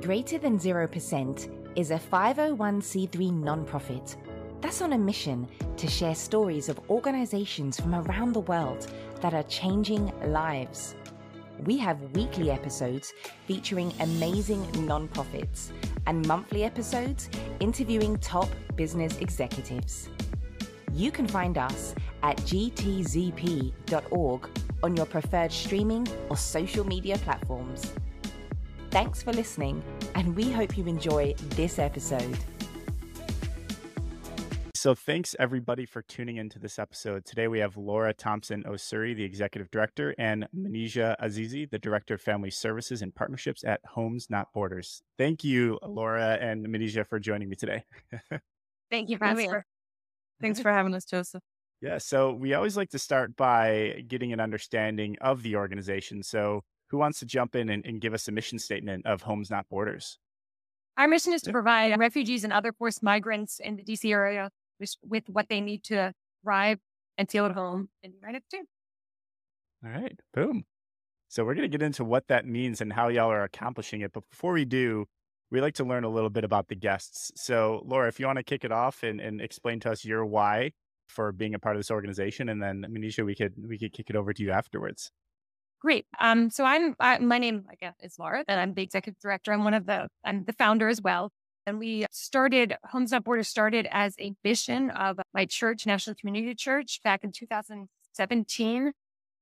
Greater Than 0% is a 501c3 nonprofit that's on a mission to share stories of organizations from around the world that are changing lives. We have weekly episodes featuring amazing nonprofits and monthly episodes interviewing top business executives. You can find us at gtzp.org on your preferred streaming or social media platforms. Thanks for listening, and we hope you enjoy this episode. So, thanks everybody for tuning into this episode. Today we have Laura Thompson Osuri, the executive director, and Manija Azizi, the director of family services and partnerships at Homes Not Borders. Thank you, Laura and Manija, for joining me today. Thank you for having us. Thanks for having us, Joseph. Yeah, so we always like to start by getting an understanding of the organization. So, who wants to jump in and, and give us a mission statement of Homes Not Borders? Our mission is to provide refugees and other forced migrants in the DC area with, with what they need to thrive and feel at home in the United States. All right, boom. So we're going to get into what that means and how y'all are accomplishing it. But before we do, we like to learn a little bit about the guests. So, Laura, if you want to kick it off and, and explain to us your why for being a part of this organization, and then Manija, we could we could kick it over to you afterwards. Great. Um, so I'm I, my name again is Laura, and I'm the executive director. I'm one of the I'm the founder as well. And we started Homes Not Borders started as a mission of my church, National Community Church, back in 2017.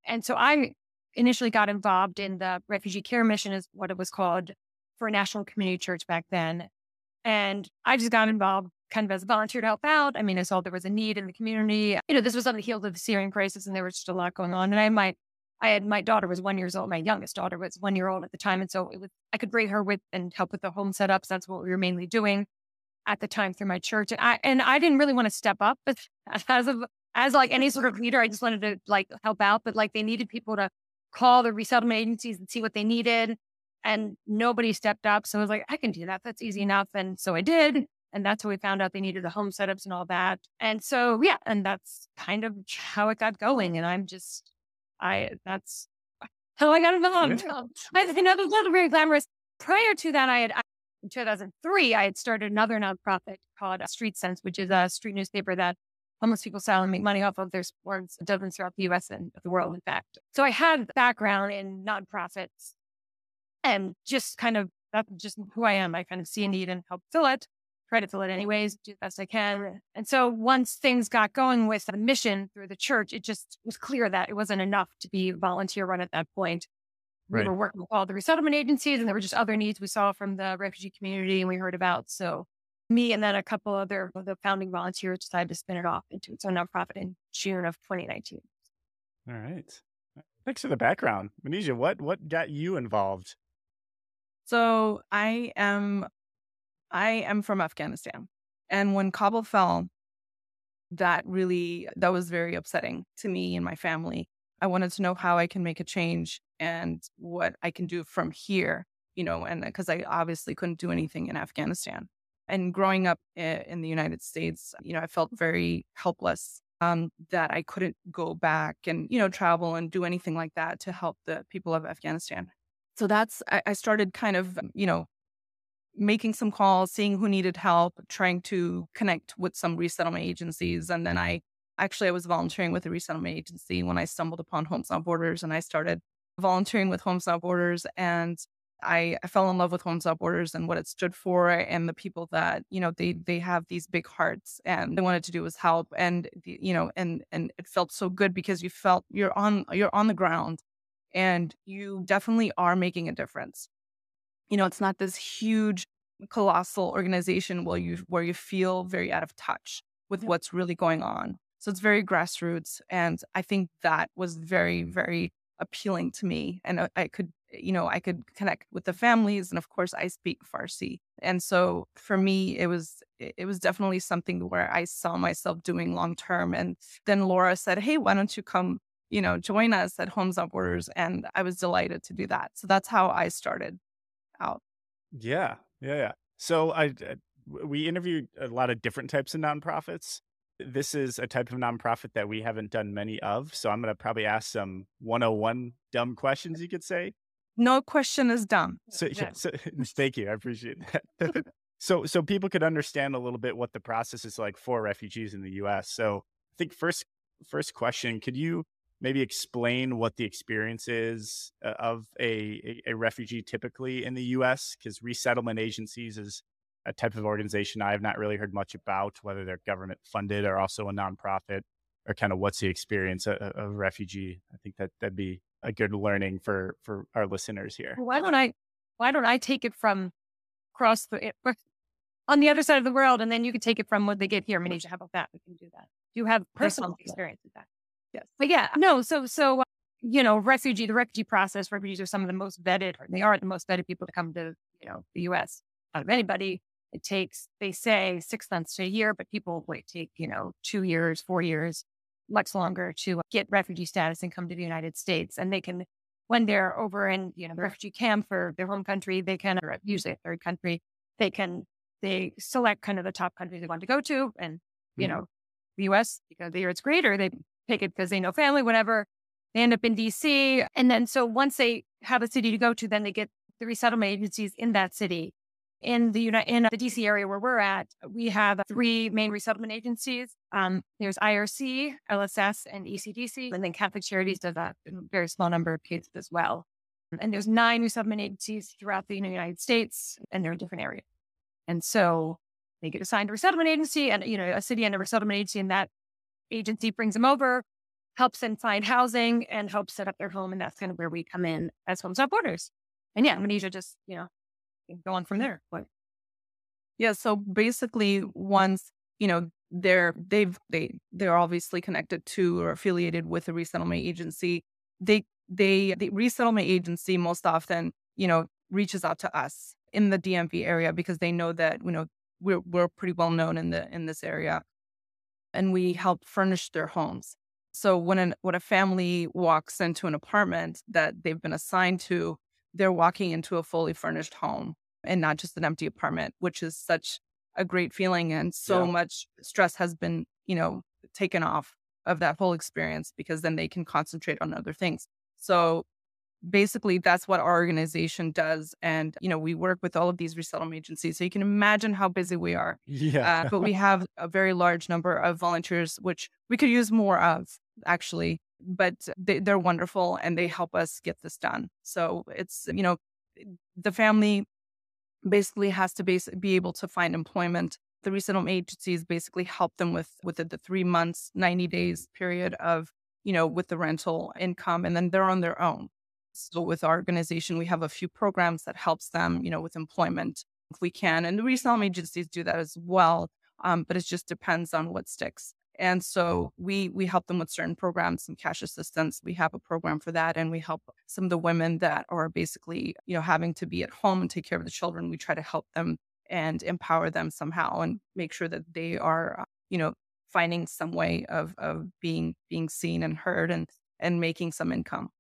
And so I initially got involved in the refugee care mission, is what it was called for National Community Church back then. And I just got involved kind of as a volunteer to help out. I mean, I saw there was a need in the community. You know, this was on the heels of the Syrian crisis and there was just a lot going on. And I might I had my daughter was one years old. My youngest daughter was one year old at the time, and so it was I could bring her with and help with the home setups. That's what we were mainly doing at the time through my church. And I and I didn't really want to step up, but as of as like any sort of leader, I just wanted to like help out. But like they needed people to call the resettlement agencies and see what they needed, and nobody stepped up. So I was like, I can do that. That's easy enough. And so I did. And that's how we found out they needed the home setups and all that. And so, yeah, and that's kind of how it got going. And I'm just I that's how I got involved. Yeah. I know that's not very glamorous. Prior to that, I had in 2003, I had started another nonprofit called uh, Street Sense, which is a street newspaper that homeless people sell and make money off of their sports dozens throughout the U.S. and the world, in fact. So I had background in nonprofits and just kind of that's just who I am. I kind of see a need and help fill it try to fill it anyways, do the best I can. And so once things got going with the mission through the church, it just was clear that it wasn't enough to be volunteer run at that point. We right. were working with all the resettlement agencies and there were just other needs we saw from the refugee community and we heard about. So me and then a couple other of the founding volunteers decided to spin it off into its own nonprofit in June of 2019. All right. Thanks for the background. Manija, what what got you involved? So I am I am from Afghanistan. And when Kabul fell, that really that was very upsetting to me and my family. I wanted to know how I can make a change and what I can do from here, you know, and because I obviously couldn't do anything in Afghanistan. And growing up in the United States, you know, I felt very helpless um, that I couldn't go back and, you know, travel and do anything like that to help the people of Afghanistan. So that's, I, I started kind of, you know, making some calls, seeing who needed help, trying to connect with some resettlement agencies. And then I actually I was volunteering with a resettlement agency when I stumbled upon Homes Not Borders and I started volunteering with Homes Not Borders and I, I fell in love with Homes Not Borders and what it stood for and the people that, you know, they they have these big hearts and they wanted to do was help. And you know, and and it felt so good because you felt you're on you're on the ground and you definitely are making a difference you know, it's not this huge, colossal organization where you where you feel very out of touch with yep. what's really going on. So it's very grassroots, and I think that was very, very appealing to me. And I, could, you know, I could connect with the families, and of course, I speak Farsi, and so for me, it was it was definitely something where I saw myself doing long term. And then Laura said, "Hey, why don't you come?" You know, join us at Homes Not Borders. And I was delighted to do that. So that's how I started out. Yeah, yeah, yeah. So I, I we interviewed a lot of different types of nonprofits. This is a type of nonprofit that we haven't done many of. So I'm going to probably ask some 101 dumb questions, you could say. no question is dumb. So, yeah. so thank you. I appreciate that. so, so people could understand a little bit what the process is like for refugees in the U.S. So, I think first, first question, could you maybe explain what the experience is uh, of a, a, a refugee typically in the U.S. Because resettlement agencies is a type of organization I have not really heard much about, whether they're government funded or also a nonprofit, or kind of what's the experience of, of a refugee. I think that that'd be a good learning for for our listeners here. Why don't I why don't I take it from across the on the other side of the world, and then you can take it from when they get here. Manija, how about that? We can do that. Do you have personal experience with that. Yes. But yeah, no. So so you know, refugee the refugee process. Refugees are some of the most vetted, or they are the most vetted people to come to you know the U.S. out of anybody. It takes they say six months to a year, but people wait take you know two years, four years much longer to get refugee status and come to the United States. And they can, when they're over in, you know, the refugee camp for their home country, they can, or usually a third country, they can, they select kind of the top countries they want to go to. And, you mm-hmm. know, the US, because the year it's greater, they pick it because they know family, whatever. They end up in DC. And then so once they have a city to go to, then they get the resettlement agencies in that city in the United, in the DC area where we're at, we have three main resettlement agencies. Um, there's IRC, LSS, and ECDC, and then Catholic Charities does that in a very small number of cases as well. And there's nine resettlement agencies throughout the United States, and they're in different areas. And so they get assigned a resettlement agency, and you know a city and a resettlement agency, and that agency brings them over, helps them find housing, and helps set up their home, and that's kind of where we come in as Homes Without Borders. And yeah, Manija just you know go on from there. What? Yeah. So basically, once you know they're they've they they're obviously connected to or affiliated with a resettlement agency. They they the resettlement agency most often you know reaches out to us in the DMV area because they know that you know we're we're pretty well known in the in this area, and we help furnish their homes. So when an when a family walks into an apartment that they've been assigned to, they're walking into a fully furnished home and not just an empty apartment, which is such a great feeling. And so yeah. much stress has been, you know, taken off of that whole experience because then they can concentrate on other things. So basically that's what our organization does and you know we work with all of these resettlement agencies so you can imagine how busy we are yeah uh, but we have a very large number of volunteers which we could use more of actually but they, they're wonderful and they help us get this done. So it's, you know, the family basically has to base, be able to find employment. The resettlement agencies basically help them with, with the, the three months, 90 days period of, you know, with the rental income, and then they're on their own. So with our organization, we have a few programs that helps them, you know, with employment if we can. And the resettlement agencies do that as well. Um, but it just depends on what sticks. And so we we help them with certain programs, some cash assistance. We have a program for that, and we help some of the women that are basically you know having to be at home and take care of the children. We try to help them and empower them somehow, and make sure that they are you know finding some way of of being being seen and heard and and making some income.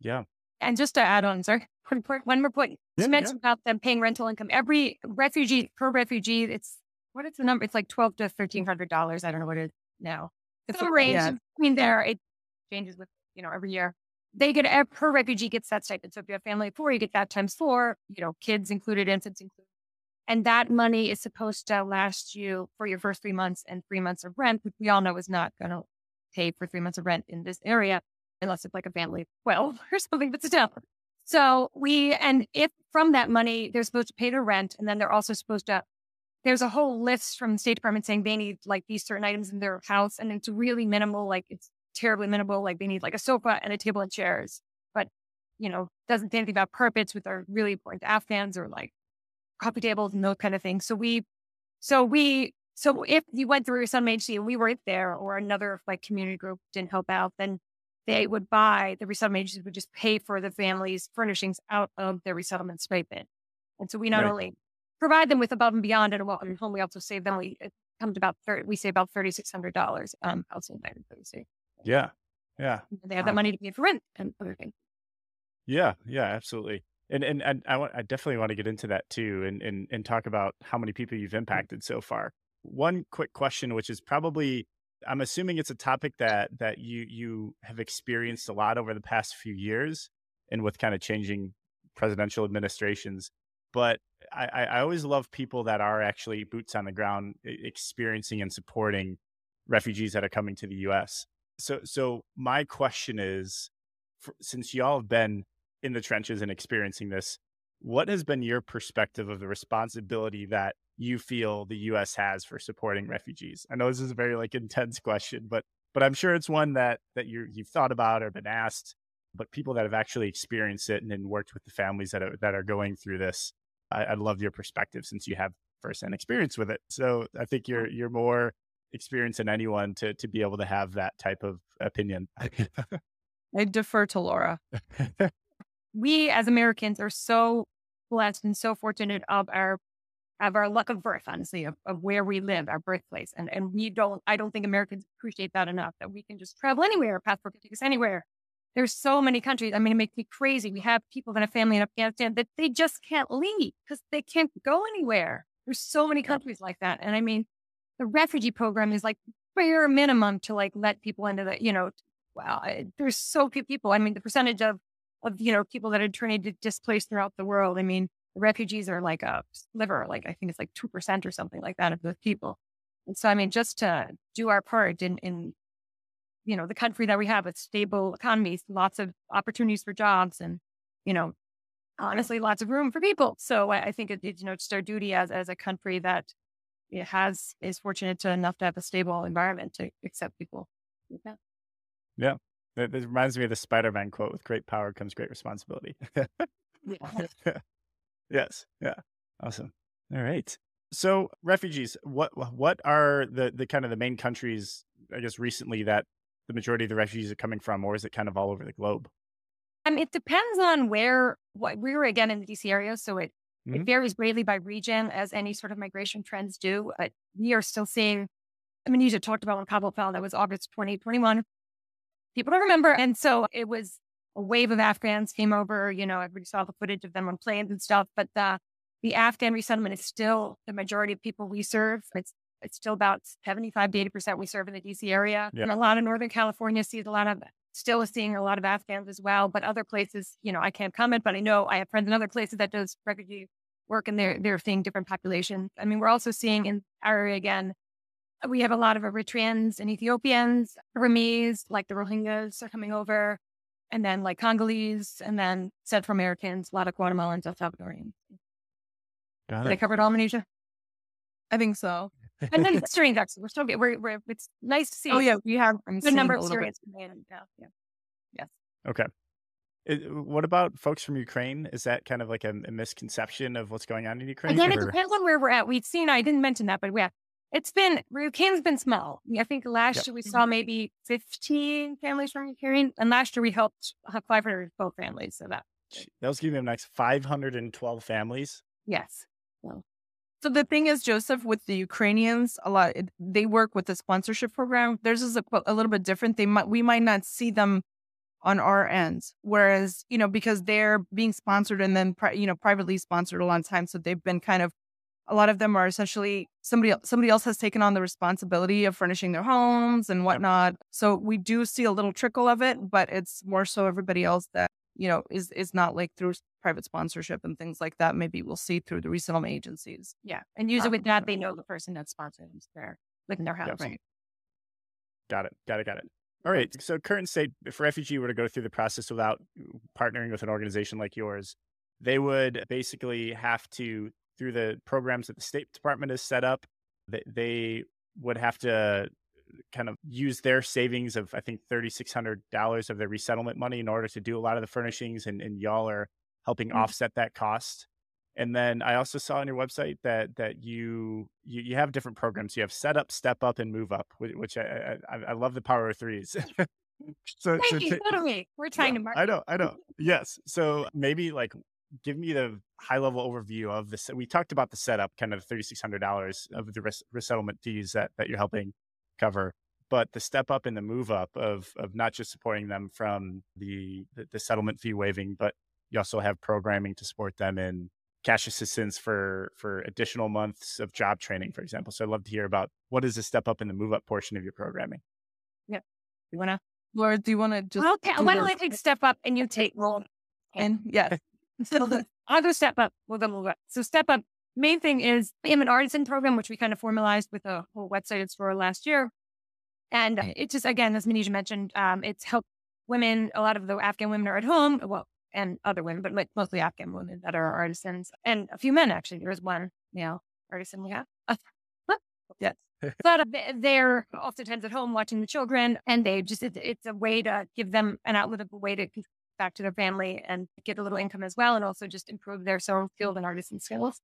Yeah. And just to add on, sorry, one more point. You yeah, mentioned yeah. about them paying rental income. Every refugee per refugee, it's what is the number? It's like twelve to thirteen hundred dollars. I don't know what it is now. It's a range. Yeah. I mean, there it changes with you know every year. They get per refugee gets that stipend. So if you have family of four, you get that times four. You know, kids included, infants included, and that money is supposed to last you for your first three months and three months of rent, which we all know is not going to pay for three months of rent in this area unless it's like a family of twelve or something. But still, so we and if from that money they're supposed to pay their rent, and then they're also supposed to there's a whole list from the State Department saying they need like these certain items in their house, and it's really minimal. Like it's terribly minimal. Like they need like a sofa and a table and chairs, but you know doesn't say anything about carpets, which are really important to Afghans, or like coffee tables and those kind of things. So we, so we, so if you went through some agency and we weren't there, or another like community group didn't help out, then they would buy the resettlement agencies would just pay for the family's furnishings out of their resettlement stipend. And so we not right. only provide them with above and beyond at a welcome home. We also save them. We it comes about 30, we save about thirty six hundred dollars um outside Thursday. Yeah, yeah. They have that money to pay for rent and other things. Yeah, yeah, absolutely. And and and I want I definitely want to get into that too, and and and talk about how many people you've impacted so far. One quick question, which is probably I'm assuming it's a topic that that you you have experienced a lot over the past few years, and with kind of changing presidential administrations. But I, I always love people that are actually boots on the ground, experiencing and supporting refugees that are coming to the U.S. So, so my question is, for, since y'all have been in the trenches and experiencing this, what has been your perspective of the responsibility that you feel the U.S. has for supporting refugees? I know this is a very like intense question, but but I'm sure it's one that that you you've thought about or been asked. But people that have actually experienced it and, and worked with the families that are that are going through this, I, I'd love your perspective since you have firsthand experience with it. So I think you're you're more experienced than anyone to to be able to have that type of opinion. I defer to Laura. we as Americans are so blessed and so fortunate of our of our luck of birth, honestly, of, of where we live, our birthplace. And and we don't I don't think Americans appreciate that enough that we can just travel anywhere, passport can take us anywhere. There's so many countries. I mean, it makes me crazy. We have people that have family in Afghanistan that they just can't leave because they can't go anywhere. There's so many countries like that. And I mean, the refugee program is like bare minimum to like let people into the, you know, wow, there's so few people. I mean, the percentage of of you know people that are turning to displaced throughout the world. I mean, refugees are like a sliver, like I think it's like two percent or something like that of the people. And so, I mean, just to do our part in in you know the country that we have with stable economies, lots of opportunities for jobs, and you know, honestly, lots of room for people. So I, I think it, it, you know it's our duty as as a country that it has is fortunate to enough to have a stable environment to accept people. Yeah. Yeah. It, it reminds me of the Spider-Man quote: "With great power comes great responsibility." yeah. yes. Yeah. Awesome. All right. So refugees, what what are the the kind of the main countries? I guess recently that the majority of the refugees are coming from, or is it kind of all over the globe? Um, it depends on where. What we were again in the DC area, so it mm-hmm. it varies greatly by region, as any sort of migration trends do. But we are still seeing. I mean, you just talked about when Kabul fell. That was August 2021 people don't remember. And so it was a wave of Afghans came over. You know, everybody saw the footage of them on planes and stuff. But the the Afghan resettlement is still the majority of people we serve. It's it's still about 75 to 80 percent we serve in the DC area. Yeah. And a lot of Northern California sees a lot of still seeing a lot of Afghans as well. But other places, you know, I can't comment, but I know I have friends in other places that does refugee work and they're they're seeing different populations. I mean, we're also seeing in our area again we have a lot of Eritreans and Ethiopians, Burmese, like the Rohingyas are coming over, and then like Congolese, and then Central Americans, a lot of Guatemalans, El Salvadorians. Got it. I covered all Manija. I think so. and then Syrians, actually, we're still getting, we're, we're, it's nice to oh, see. Oh, yeah, we have a good number of Syrians. Yeah. yeah. Yes. Okay. It, what about folks from Ukraine? Is that kind of like a, a misconception of what's going on in Ukraine? Again, or? it depends on where we're at. We've seen, I didn't mention that, but yeah, it's been Ukraine's been small. I think last yep. year we saw mm-hmm. maybe 15 families from Ukraine, and last year we helped 500 both families. So that that was giving them next 512 families. Yes. So. so the thing is, Joseph, with the Ukrainians, a lot they work with the sponsorship program. Theirs is a, a little bit different. They might we might not see them on our end, whereas you know because they're being sponsored and then pri- you know privately sponsored a lot of times, so they've been kind of a lot of them are essentially somebody somebody else has taken on the responsibility of furnishing their homes and whatnot. So we do see a little trickle of it, but it's more so everybody else that you know is is not like through private sponsorship and things like that. Maybe we'll see through the resettlement agencies. Yeah, and usually um, with that, they know the person that's sponsoring them there within their house. Right. Got it. Got it. Got it. All right. So current state, if a refugee were to go through the process without partnering with an organization like yours, they would basically have to through the programs that the State Department has set up, they, they would have to kind of use their savings of I think thirty six hundred dollars of their resettlement money in order to do a lot of the furnishings, and, and y'all are helping mm-hmm. offset that cost. And then I also saw on your website that that you you, you have different programs. You have set up, step up, and move up, which I I, I love the power of threes. so, Thank so you. T-. We're trying yeah, to market. I know, I know. Yes. So maybe like give me the high level overview of this. We talked about the setup, kind of thirty six hundred dollars of the res- resettlement fees that that you're helping cover, but the step up and the move up of of not just supporting them from the, the the, settlement fee waiving, but you also have programming to support them in cash assistance for for additional months of job training, for example. So I'd love to hear about what is the step up and the move up portion of your programming. Yeah, you wanna, Laura? Do you want to just? Okay, why don't I take step up and you take roll? And yes, So I'll go step up. We'll go move. So step up. Main thing is we have an artisan program, which we kind of formalized with a whole website and store last year. And it just, again, as Manija mentioned, um, it's helped women. A lot of the Afghan women are at home. Well, and other women, but mostly Afghan women that are artisans and a few men, actually. There's one male artisan we have. yes. but uh, they're oftentimes at home watching the children and they just, it's, it's a way to give them an outlet of a way to back to their family and get a little income as well. And also just improve their own field and artisan skills.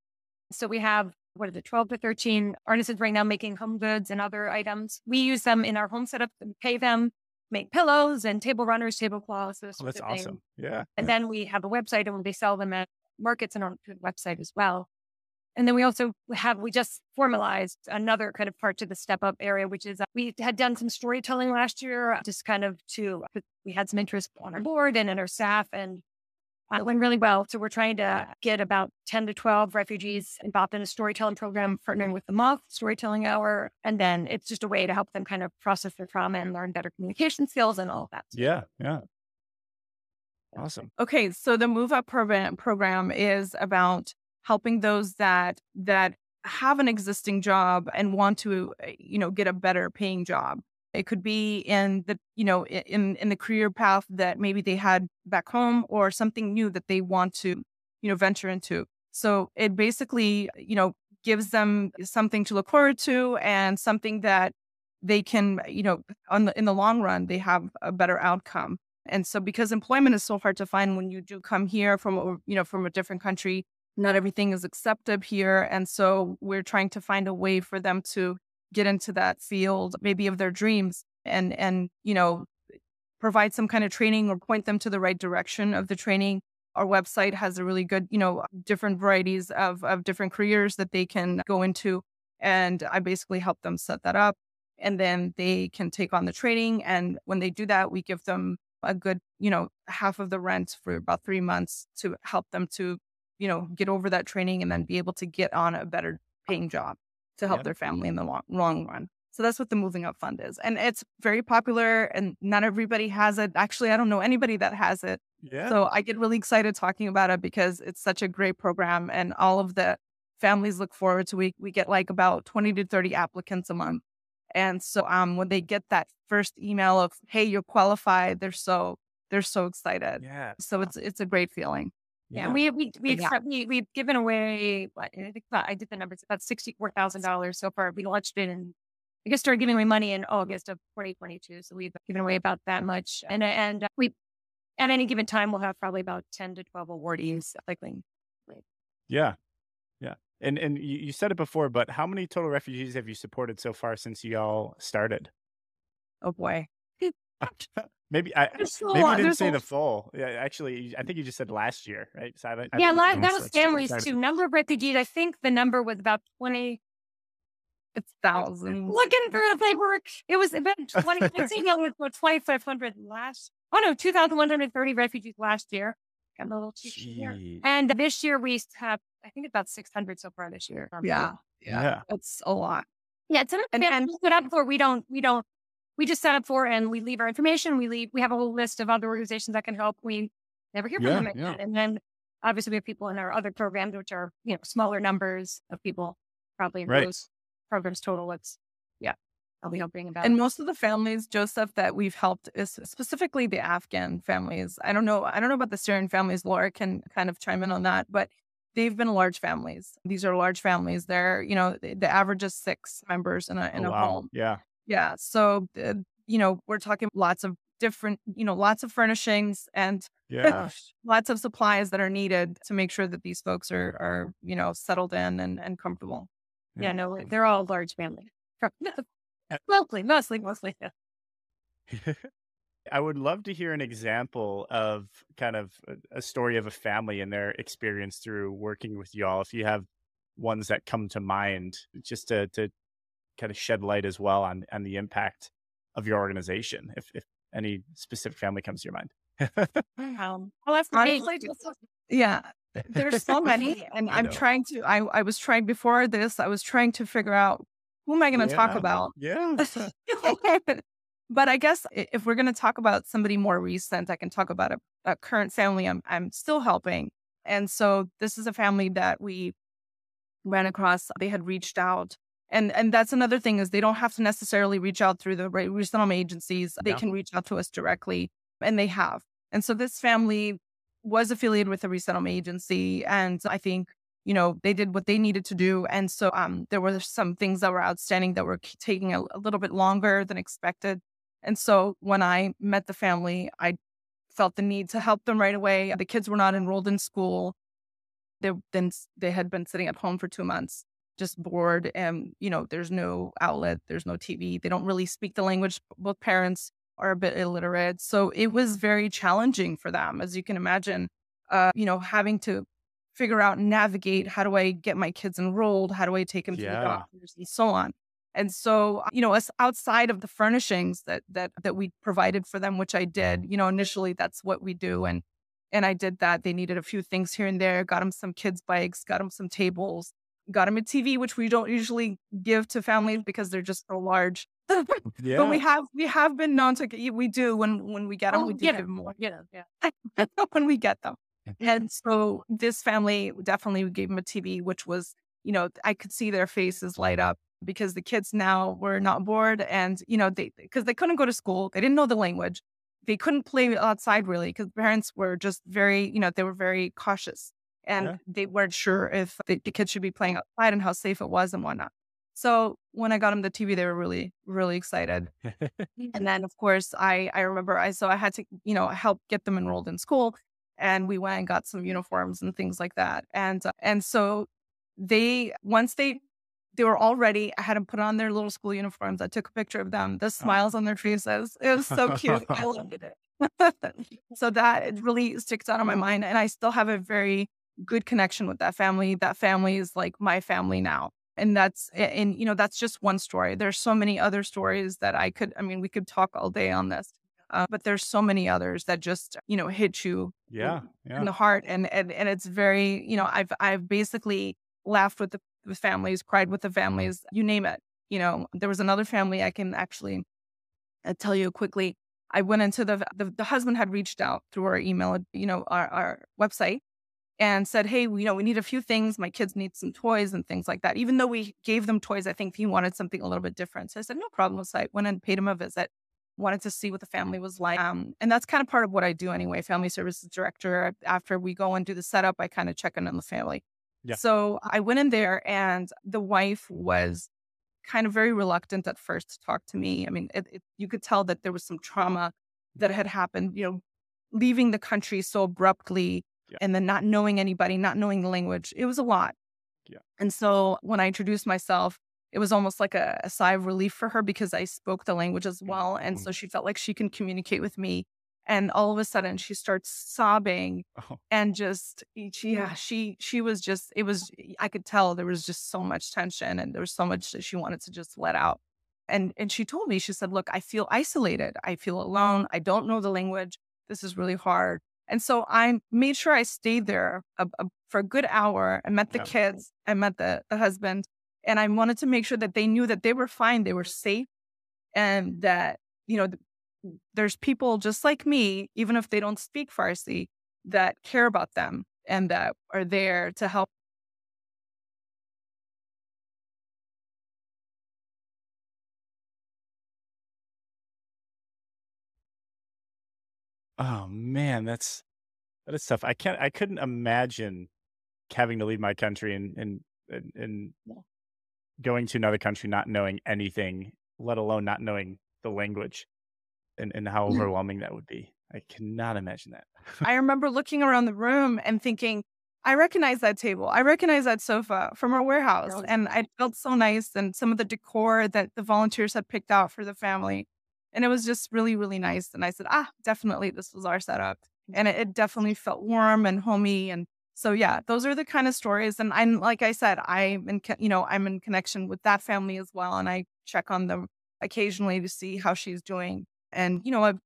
So we have, what are the 12 to 13 artisans right now making home goods and other items. We use them in our home setup and pay them make pillows and table runners, tablecloths. Oh, that's awesome. Yeah. And then we have a website and we sell them at markets and on the website as well. And then we also have, we just formalized another kind of part to the step up area, which is uh, we had done some storytelling last year, just kind of to, we had some interest on our board and in our staff and uh, it went really well. So we're trying to get about 10 to 12 refugees involved in a storytelling program, partnering with the Moth Storytelling Hour. And then it's just a way to help them kind of process their trauma and learn better communication skills and all of that. Yeah. Yeah. Awesome. Okay. So the Move Up program, program is about helping those that, that have an existing job and want to, eh, you know, get a better paying job. It could be in the, you know, in in the career path that maybe they had back home or something new that they want to, you know, venture into. So it basically, you know, gives them something to look forward to and something that they can, you know, on the in the long run, they have a better outcome. And so because employment is so hard to find when you do come here from you know, from a different country, not everything is accepted here. And so we're trying to find a way for them to get into that field, maybe of their dreams and, and, you know, provide some kind of training or point them to the right direction of the training. Our website has a really good, you know, different varieties of, of different careers that they can go into. And I basically help them set that up. And then they can take on the training. And when they do that, we give them a good, you know, half of the rent for about three months to help them to, you know, get over that training and then be able to get on a better paying job to help yep. their family in the long, long run. So that's what the Moving Up Fund is. And it's very popular and not everybody has it. Actually, I don't know anybody that has it. Yeah. So I get really excited talking about it because it's such a great program and all of the families look forward to we we get like about 20 to 30 applicants a month. And so um when they get that first email of hey you're qualified, they're so they're so excited. Yeah. So it's it's a great feeling. Yeah, we we we yeah. we we've given away. What, I think about, I did the numbers about sixty four thousand dollars so far. We launched it and I guess started giving away money in August of 2022. So we've given away about that much, and and uh, we at any given time we'll have probably about ten to twelve awardees cycling. Yeah, yeah, and and you, you said it before, but how many total refugees have you supported so far since you all started? Oh boy. Maybe I maybe you didn't say the full. Yeah, actually, I think you just said last year, right? So I, I yeah, la- that was families too. Number of refugees, I think the number was about twenty. It's thousand. Looking through the paperwork, it was about twenty. I think it was about twenty five hundred last. Oh no, two thousand one hundred thirty refugees last year. Got a little here. And this year we have, I think, about six hundred so far this year. Yeah, yeah, yeah, it's a lot. Yeah, it's an and, and, up for we don't we don't we just sign up for and we leave our information. We leave, we have a whole list of other organizations that can help. We never hear from yeah, them again. Yeah. And then obviously we have people in our other programs, which are, you know, smaller numbers of people probably in right. those programs total. It's, yeah, I'll be helping about. And most of the families, Joseph, that we've helped is specifically the Afghan families. I don't know. I don't know about the Syrian families. Laura can kind of chime in on that, but they've been large families. These are large families. They're, you know, the, the average is six members in a in oh, a wow. home. Yeah. Yeah. So, uh, you know, we're talking lots of different, you know, lots of furnishings and yeah. lots of supplies that are needed to make sure that these folks are, are you know, settled in and, and comfortable. Yeah, yeah no, they're all large family. mostly, mostly, mostly. I would love to hear an example of kind of a story of a family and their experience through working with y'all. If you have ones that come to mind, just to to kind of shed light as well on on the impact of your organization if if any specific family comes to your mind um, well honestly yeah there's so many and i'm trying to I, I was trying before this i was trying to figure out who am i going to yeah. talk about yeah but i guess if we're going to talk about somebody more recent i can talk about a, a current family i'm i'm still helping And so this is a family that we ran across. They had reached out. And and that's another thing is they don't have to necessarily reach out through the resettlement agencies. They yeah. can reach out to us directly, and they have. And so this family was affiliated with a resettlement agency, and I think you know they did what they needed to do. And so um, there were some things that were outstanding that were taking a, a little bit longer than expected. And so when I met the family, I felt the need to help them right away. The kids were not enrolled in school. They then they had been sitting at home for two months, just bored, and you know, there's no outlet, there's no TV. They don't really speak the language. Both parents are a bit illiterate, so it was very challenging for them, as you can imagine. Uh, you know, having to figure out and navigate how do I get my kids enrolled? How do I take them yeah. to the doctors and so on. And so, you know, as outside of the furnishings that that that we provided for them, which I did, you know, initially that's what we do, and and I did that. They needed a few things here and there. Got them some kids' bikes. Got them some tables. Got him a TV, which we don't usually give to families because they're just so large. yeah. But we have we have been known to we do when when we get them, oh, we do give them more. Yeah, yeah. when we get them. And so this family definitely gave them a TV, which was, you know, I could see their faces light up because the kids now were not bored and, you know, they, because they couldn't go to school. They didn't know the language. They couldn't play outside really because parents were just very, you know, they were very cautious and yeah. they weren't sure if the, the kids should be playing outside and how safe it was and whatnot. So when I got them the TV, they were really, really excited. and then of course I I remember I so I had to, you know, help get them enrolled in school and we went and got some uniforms and things like that. And uh, and so they once they they were all ready. I had them put on their little school uniforms. I took a picture of them. The oh. smiles on their faces. It was so cute. I loved it. so that it really sticks out on my mind. And I still have a very good connection with that family. That family is like my family now. And that's, and, you know, that's just one story. There's so many other stories that I could, I mean, we could talk all day on this. Uh, but there's so many others that just you know hit you yeah, yeah. in the heart and, and and it's very you know i've i've basically laughed with the, the families cried with the families you name it you know there was another family i can actually uh, tell you quickly i went into the, the the husband had reached out through our email you know our, our website and said hey you know we need a few things my kids need some toys and things like that even though we gave them toys i think he wanted something a little bit different so i said no problem so i went and paid him a visit wanted to see what the family was like. Um, and that's kind of part of what I do anyway. Family services director. After we go and do the setup, I kind of check in on the family. Yeah. So I went in there, and the wife was kind of very reluctant at first to talk to me. I mean, it, it, you could tell that there was some trauma that had happened. You know, leaving the country so abruptly, yeah. and then not knowing anybody, not knowing the language. It was a lot. Yeah. And so when I introduced myself, it was almost like a, a, sigh of relief for her because I spoke the language as well. And mm-hmm. so she felt like she can communicate with me. And all of a sudden she starts sobbing oh. and just she yeah, she she was just it was I could tell there was just so much tension and there was so much that she wanted to just let out. And and she told me, she said, Look, I feel isolated. I feel alone. I don't know the language. This is really hard. And so I made sure I stayed there a, a, for a good hour. I met the yeah. kids. I met the, the husband and I wanted to make sure that they knew that they were fine, they were safe, and that, you know, there's people just like me, even if they don't speak Farsi, that care about them and that are there to help. Oh man, that's that is tough. I can't I couldn't imagine having to leave my country and and and, and going to another country not knowing anything, let alone not knowing the language, and, and how overwhelming that would be. I cannot imagine that. I remember looking around the room and thinking, I recognize that table. I recognize that sofa from our warehouse. And I felt so nice. And some of the decor that the volunteers had picked out for the family. And it was just really, really nice. And I said, ah, definitely this was our setup. And it, it definitely felt warm and homey. And so yeah, those are the kind of stories. And I'm like I said, I'm in you know I'm in connection with that family as well, and I check on them occasionally to see how she's doing. And you know, I've,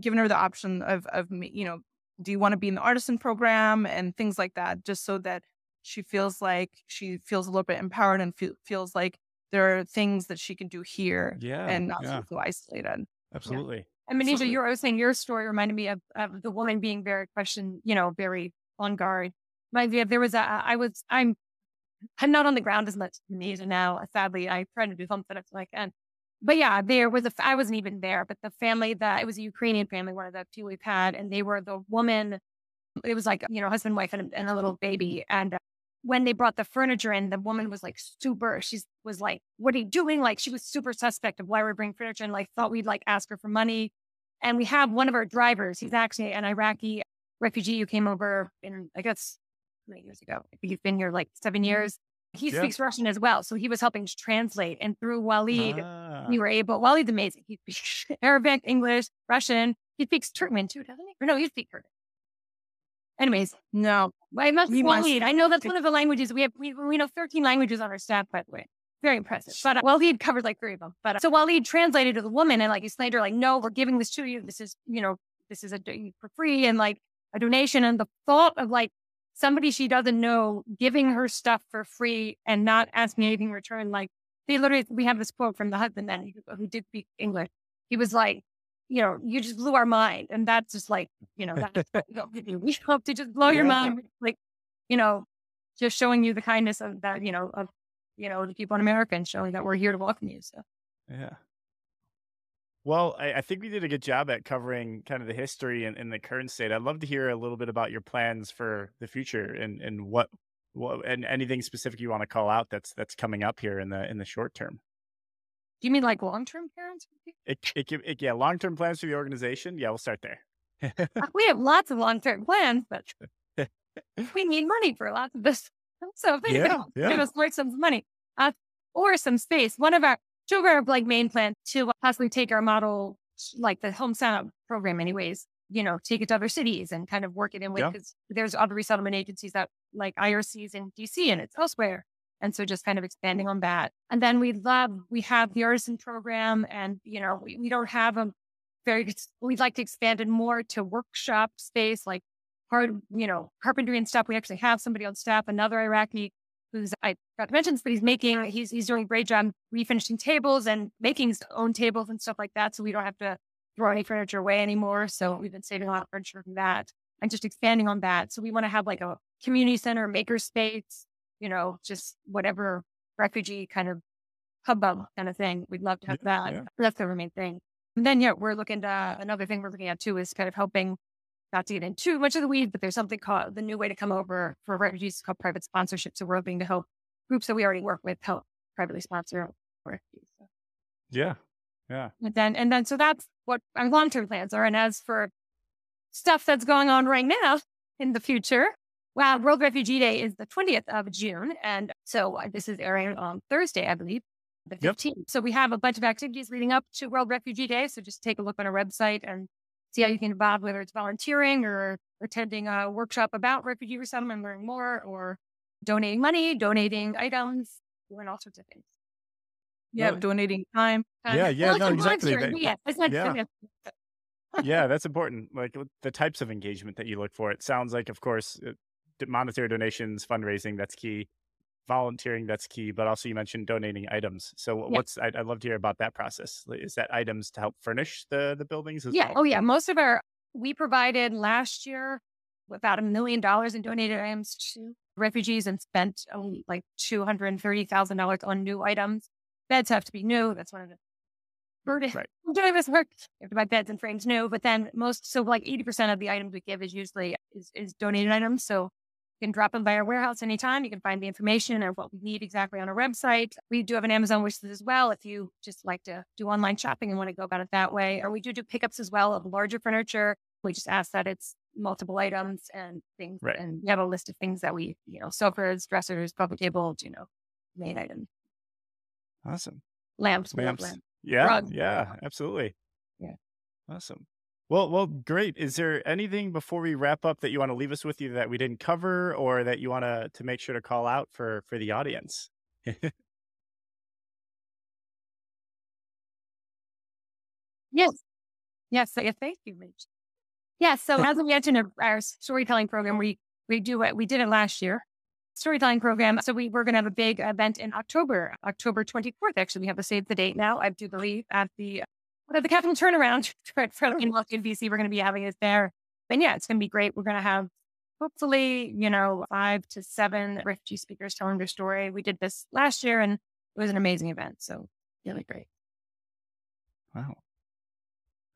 given her the option of of you know, do you want to be in the artisan program and things like that, just so that she feels like she feels a little bit empowered and fe- feels like there are things that she can do here, yeah, and not yeah. so isolated. Absolutely. Yeah. And Manija, you're I was saying your story reminded me of, of the woman being very question, you know, very on guard my there was a I was I'm I'm not on the ground as much as Manija now. Sadly, I try to do something if I can. But yeah, there was a I wasn't even there, but the family that it was a Ukrainian family, one of the few we've had, and they were the woman. It was like you know husband, wife, and, and a little baby. And when they brought the furniture in, the woman was like super. She was like, "What are you doing?" Like she was super suspect of why we're bringing furniture, and like thought we'd like ask her for money. And we have one of our drivers. He's actually an Iraqi refugee who came over in I guess many years ago. He's been here like seven mm-hmm. years. He yeah. speaks Russian as well. So he was helping to translate. And through Walid, ah. we were able, Walid's amazing. He speaks Arabic, English, Russian. He speaks Turkmen too, doesn't he? Or no, he speaks Turkish. Anyways, no, I must Walid. Must. I know that's one of the languages we have. We, we know 13 languages on our staff, by the way. Very impressive. But uh, Walid covered like three of them. But uh, so Walid translated to the woman and like explained to her, like, no, we're giving this to you. This is, you know, this is a for free and like a donation. And the thought of like somebody she doesn't know giving her stuff for free and not asking anything in return. Like they literally, we have this quote from the husband then who did speak English. He was like, you know, you just blew our mind. And that's just like, you know, we hope to just blow yeah. your mind. Like, you know, just showing you the kindness of that, you know, of, you know, the people in America and showing that we're here to welcome you. So, yeah. Well, I, I, think we did a good job at covering kind of the history and, and, the current state. I'd love to hear a little bit about your plans for the future and, and what, what and anything specific you want to call out that's that's coming up here in the in the short term. Do you mean like long term plans? It, it, it, yeah, long term plans for the organization. Yeah, we'll start there. Uh, we have lots of long term plans, but we need money for lots of this. So if anybody yeah, yeah. give us like some money uh, or some space, one of our two of our like main plans to possibly take our model, like the home sign up program, anyways, you know, take it to other cities and kind of work it in with because yeah. there's other resettlement agencies that like IRCs in DC and it's elsewhere. And so just kind of expanding on that. And then we love, we have the artisan program and, you know, we, we don't have a very, we'd like to expand it more to workshop space, like hard, you know, carpentry and stuff. We actually have somebody on staff, another Iraqi who's I forgot to mention, but he's making he's he's doing a great job refinishing tables and making his own tables and stuff like that. So we don't have to throw any furniture away anymore. So we've been saving a lot of furniture from that and just expanding on that. So we want to have like a community center, maker space, you know, just whatever refugee kind of hubbub kind of thing. We'd love to have yeah, that. Yeah. That's the main thing. And then yeah, we're looking to another thing we're looking at too is kind of helping not to get into too much of the weeds, but there's something called the new way to come over for refugees called private sponsorship. So we're hoping to help groups that we already work with help privately sponsor refugees. So. Yeah. Yeah. And then, and then, so that's what our long term plans are. And as for stuff that's going on right now in the future, wow, World Refugee Day is the 20th of June. And so uh, this is airing on Thursday, I believe, the 15th. Yep. So we have a bunch of activities leading up to World Refugee Day. So just take a look on our website and see how you can involve, whether it's volunteering or attending a workshop about refugee resettlement, learning more, or donating money, donating items, doing all sorts of things. Yeah, donating time. Yeah, yeah, no, exactly. That, yeah, yeah. yeah, that's important. Like the types of engagement that you look for. It sounds like, of course, monetary donations, fundraising, that's key. Volunteering that's key but also you mentioned donating items. So what's I'd, I'd, love to hear about that process. Is that items to help furnish the the buildings yeah. well? oh yeah. Most of our we provided last year about a million dollars in donated items to refugees and spent um, like $230000 on new items. Beds have to be new. That's one of the burden right. doing this work. You have to buy beds and frames new but then most so like 80% of the items we give is usually is, is donated items. So you can drop them by our warehouse anytime. You can find the information of what we need exactly on our website. We do have an Amazon wishlist as well if you just like to do online shopping and want to go about it that way. Or we do do pickups as well of larger furniture. We just ask that it's multiple items and things. Right. And we have a list of things that we, you know, sofas, dressers, coffee tables, you know, main items. Awesome. Lamps. Lamps. Lamps. Yeah. Rugs. Yeah. Absolutely. Yeah. Awesome. Well, well, great. Is there anything before we wrap up that you want to leave us with you that we didn't cover, or that you want to to make sure to call out for for the audience? yes, yes. Yeah, thank you, Mitch. Yes. So as we mentioned, our storytelling program, we we do what We did it last year. Storytelling program. So we we're going to have a big event in October, October twenty fourth. Actually, we have to save the date now. I do believe at the the capital Turnaround for in Washington, D.C. We're going to be having it there. And yeah, it's going to be great. We're going to have hopefully, you know, five to seven refugee speakers telling their story. We did this last year and it was an amazing event. So really great. Wow.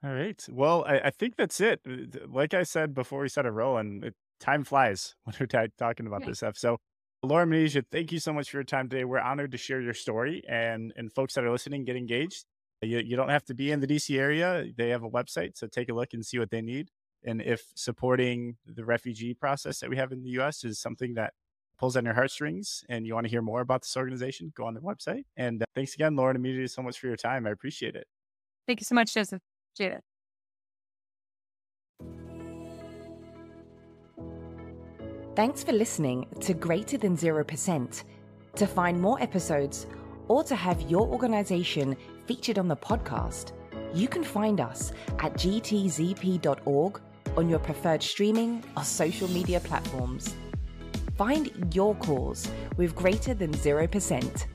All right. Well, I, I, think that's it. Uh, like I said before we started rolling, it, time flies when we're t- talking about this stuff. So, Laura Manija, thank you so much for your time today. We're honored to share your story, and and folks that are listening, get engaged. You, you don't have to be in the DC area. They have a website, so take a look and see what they need. And if supporting the refugee process that we have in the US is something that pulls on your heartstrings and you want to hear more about this organization, go on their website. And uh, thanks again, Lauren and Amelia, so much for your time. I appreciate it. Thank you so much, Joseph. Jada. Thanks for listening to Greater Than 0%. To find more episodes or to have your organization featured on the podcast, you can find us at gtzp.org on your preferred streaming or social media platforms. Find your cause with Greater Than 0%.